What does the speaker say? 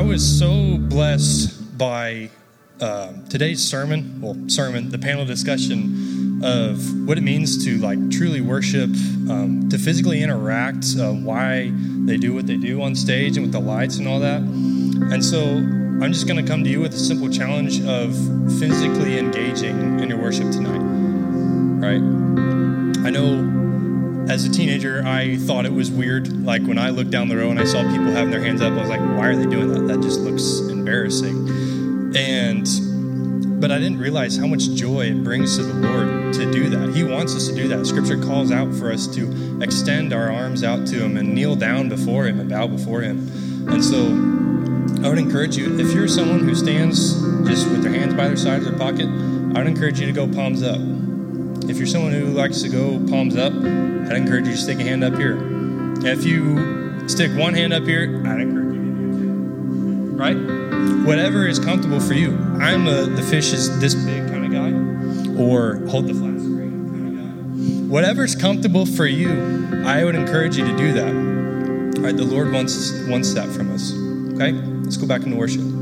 I was so blessed by uh, today's sermon, well, sermon, the panel discussion of what it means to like truly worship, um, to physically interact, uh, why they do what they do on stage and with the lights and all that. And so I'm just going to come to you with a simple challenge of physically engaging in your worship tonight. Right? I know as a teenager, I thought it was weird. Like when I looked down the row and I saw people having their hands up, I was like, why are they doing that? That just looks embarrassing. And, but I didn't realize how much joy it brings to the Lord to do that. He wants us to do that. Scripture calls out for us to extend our arms out to Him and kneel down before Him and bow before Him. And so I would encourage you, if you're someone who stands just with their hands by their side of their pocket, I would encourage you to go palms up. If you're someone who likes to go palms up, I'd encourage you to stick a hand up here. If you stick one hand up here, I'd encourage you to do two. Right? Whatever is comfortable for you. I'm a, the fish is this big kind of guy, or hold the flat screen kind of guy. Whatever's comfortable for you, I would encourage you to do that. All right, the Lord wants wants that from us. Okay, let's go back into worship.